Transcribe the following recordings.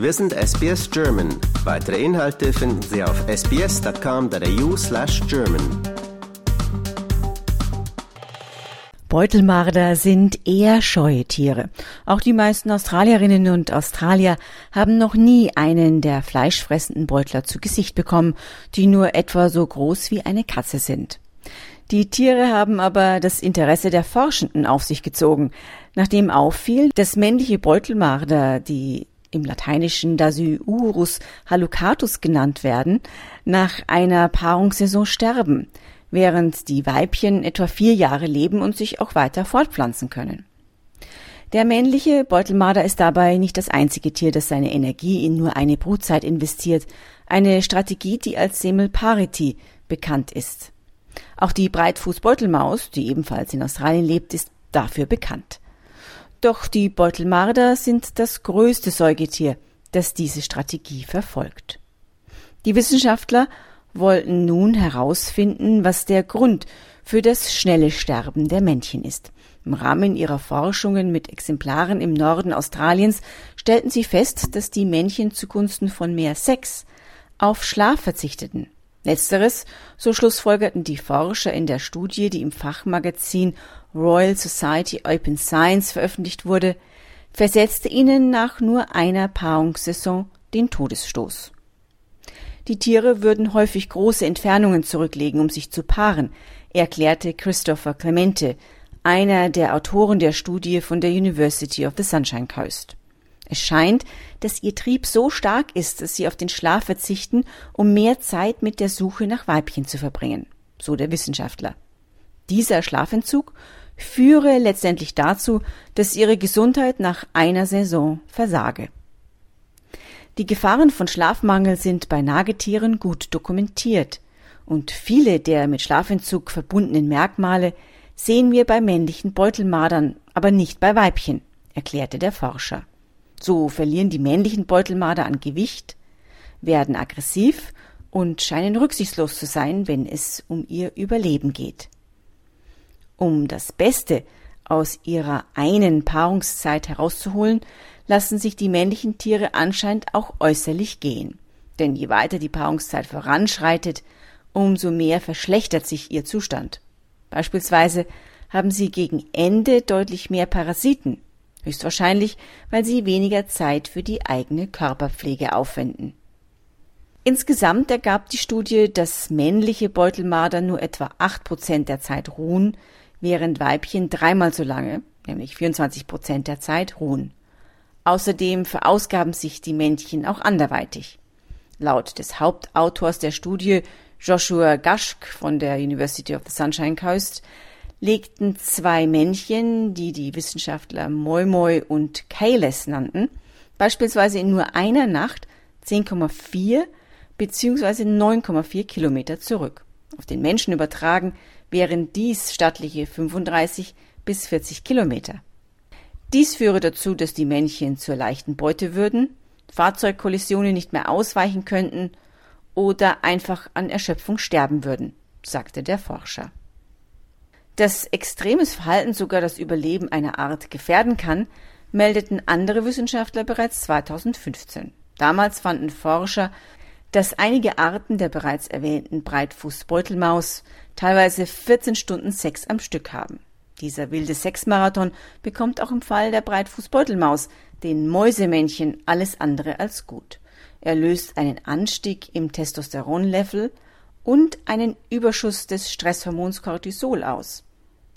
Wir sind SBS German. Weitere Inhalte finden Sie auf sbs.com.au slash German. Beutelmarder sind eher scheue Tiere. Auch die meisten Australierinnen und Australier haben noch nie einen der fleischfressenden Beutler zu Gesicht bekommen, die nur etwa so groß wie eine Katze sind. Die Tiere haben aber das Interesse der Forschenden auf sich gezogen, nachdem auffiel, dass männliche Beutelmarder, die im Lateinischen Dasyurus hallucatus genannt werden, nach einer Paarungssaison sterben, während die Weibchen etwa vier Jahre leben und sich auch weiter fortpflanzen können. Der männliche Beutelmarder ist dabei nicht das einzige Tier, das seine Energie in nur eine Brutzeit investiert, eine Strategie, die als Semmelparity bekannt ist. Auch die Breitfußbeutelmaus, die ebenfalls in Australien lebt, ist dafür bekannt. Doch die Beutelmarder sind das größte Säugetier, das diese Strategie verfolgt. Die Wissenschaftler wollten nun herausfinden, was der Grund für das schnelle Sterben der Männchen ist. Im Rahmen ihrer Forschungen mit Exemplaren im Norden Australiens stellten sie fest, dass die Männchen zugunsten von mehr Sex auf Schlaf verzichteten. Letzteres, so schlussfolgerten die Forscher in der Studie, die im Fachmagazin Royal Society Open Science veröffentlicht wurde, versetzte ihnen nach nur einer Paarungssaison den Todesstoß. Die Tiere würden häufig große Entfernungen zurücklegen, um sich zu paaren, erklärte Christopher Clemente, einer der Autoren der Studie von der University of the Sunshine Coast. Es scheint, dass ihr Trieb so stark ist, dass sie auf den Schlaf verzichten, um mehr Zeit mit der Suche nach Weibchen zu verbringen, so der Wissenschaftler. Dieser Schlafentzug führe letztendlich dazu, dass ihre Gesundheit nach einer Saison versage. Die Gefahren von Schlafmangel sind bei Nagetieren gut dokumentiert, und viele der mit Schlafentzug verbundenen Merkmale sehen wir bei männlichen Beutelmadern, aber nicht bei Weibchen, erklärte der Forscher. So verlieren die männlichen Beutelmarder an Gewicht, werden aggressiv und scheinen rücksichtslos zu sein, wenn es um ihr Überleben geht. Um das Beste aus ihrer einen Paarungszeit herauszuholen, lassen sich die männlichen Tiere anscheinend auch äußerlich gehen. Denn je weiter die Paarungszeit voranschreitet, umso mehr verschlechtert sich ihr Zustand. Beispielsweise haben sie gegen Ende deutlich mehr Parasiten, Höchstwahrscheinlich, weil sie weniger Zeit für die eigene Körperpflege aufwenden. Insgesamt ergab die Studie, dass männliche Beutelmarder nur etwa acht Prozent der Zeit ruhen, während Weibchen dreimal so lange, nämlich 24 Prozent der Zeit, ruhen. Außerdem verausgaben sich die Männchen auch anderweitig. Laut des Hauptautors der Studie, Joshua Gashk von der University of the Sunshine Coast, legten zwei Männchen, die die Wissenschaftler Moi Moi und Kayles nannten, beispielsweise in nur einer Nacht 10,4 bzw. 9,4 Kilometer zurück. Auf den Menschen übertragen wären dies stattliche 35 bis 40 Kilometer. Dies führe dazu, dass die Männchen zur leichten Beute würden, Fahrzeugkollisionen nicht mehr ausweichen könnten oder einfach an Erschöpfung sterben würden, sagte der Forscher. Dass extremes Verhalten sogar das Überleben einer Art gefährden kann, meldeten andere Wissenschaftler bereits 2015. Damals fanden Forscher, dass einige Arten der bereits erwähnten Breitfußbeutelmaus teilweise 14 Stunden Sex am Stück haben. Dieser wilde Sexmarathon bekommt auch im Fall der Breitfußbeutelmaus, den Mäusemännchen, alles andere als gut. Er löst einen Anstieg im Testosteronlevel und einen Überschuss des Stresshormons Cortisol aus.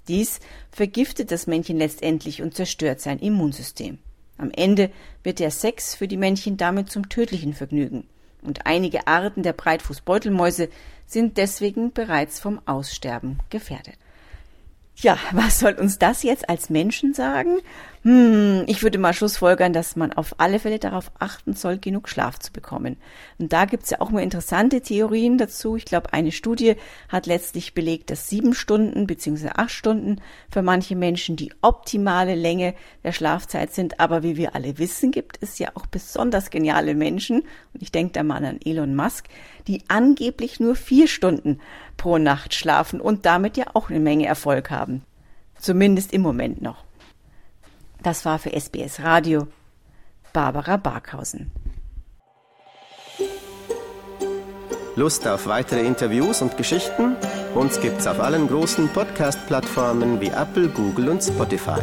Dies vergiftet das Männchen letztendlich und zerstört sein Immunsystem. Am Ende wird der Sex für die Männchen damit zum tödlichen Vergnügen. Und einige Arten der Breitfußbeutelmäuse sind deswegen bereits vom Aussterben gefährdet. Ja, was soll uns das jetzt als Menschen sagen? Hm, ich würde mal schlussfolgern, dass man auf alle Fälle darauf achten soll, genug Schlaf zu bekommen. Und da gibt's ja auch mal interessante Theorien dazu. Ich glaube, eine Studie hat letztlich belegt, dass sieben Stunden bzw. acht Stunden für manche Menschen die optimale Länge der Schlafzeit sind. Aber wie wir alle wissen, gibt es ja auch besonders geniale Menschen, und ich denke da mal an Elon Musk, die angeblich nur vier Stunden pro Nacht schlafen und damit ja auch eine Menge Erfolg haben. Zumindest im Moment noch. Das war für SBS Radio Barbara Barkhausen. Lust auf weitere Interviews und Geschichten? Uns gibt's auf allen großen Podcast-Plattformen wie Apple, Google und Spotify.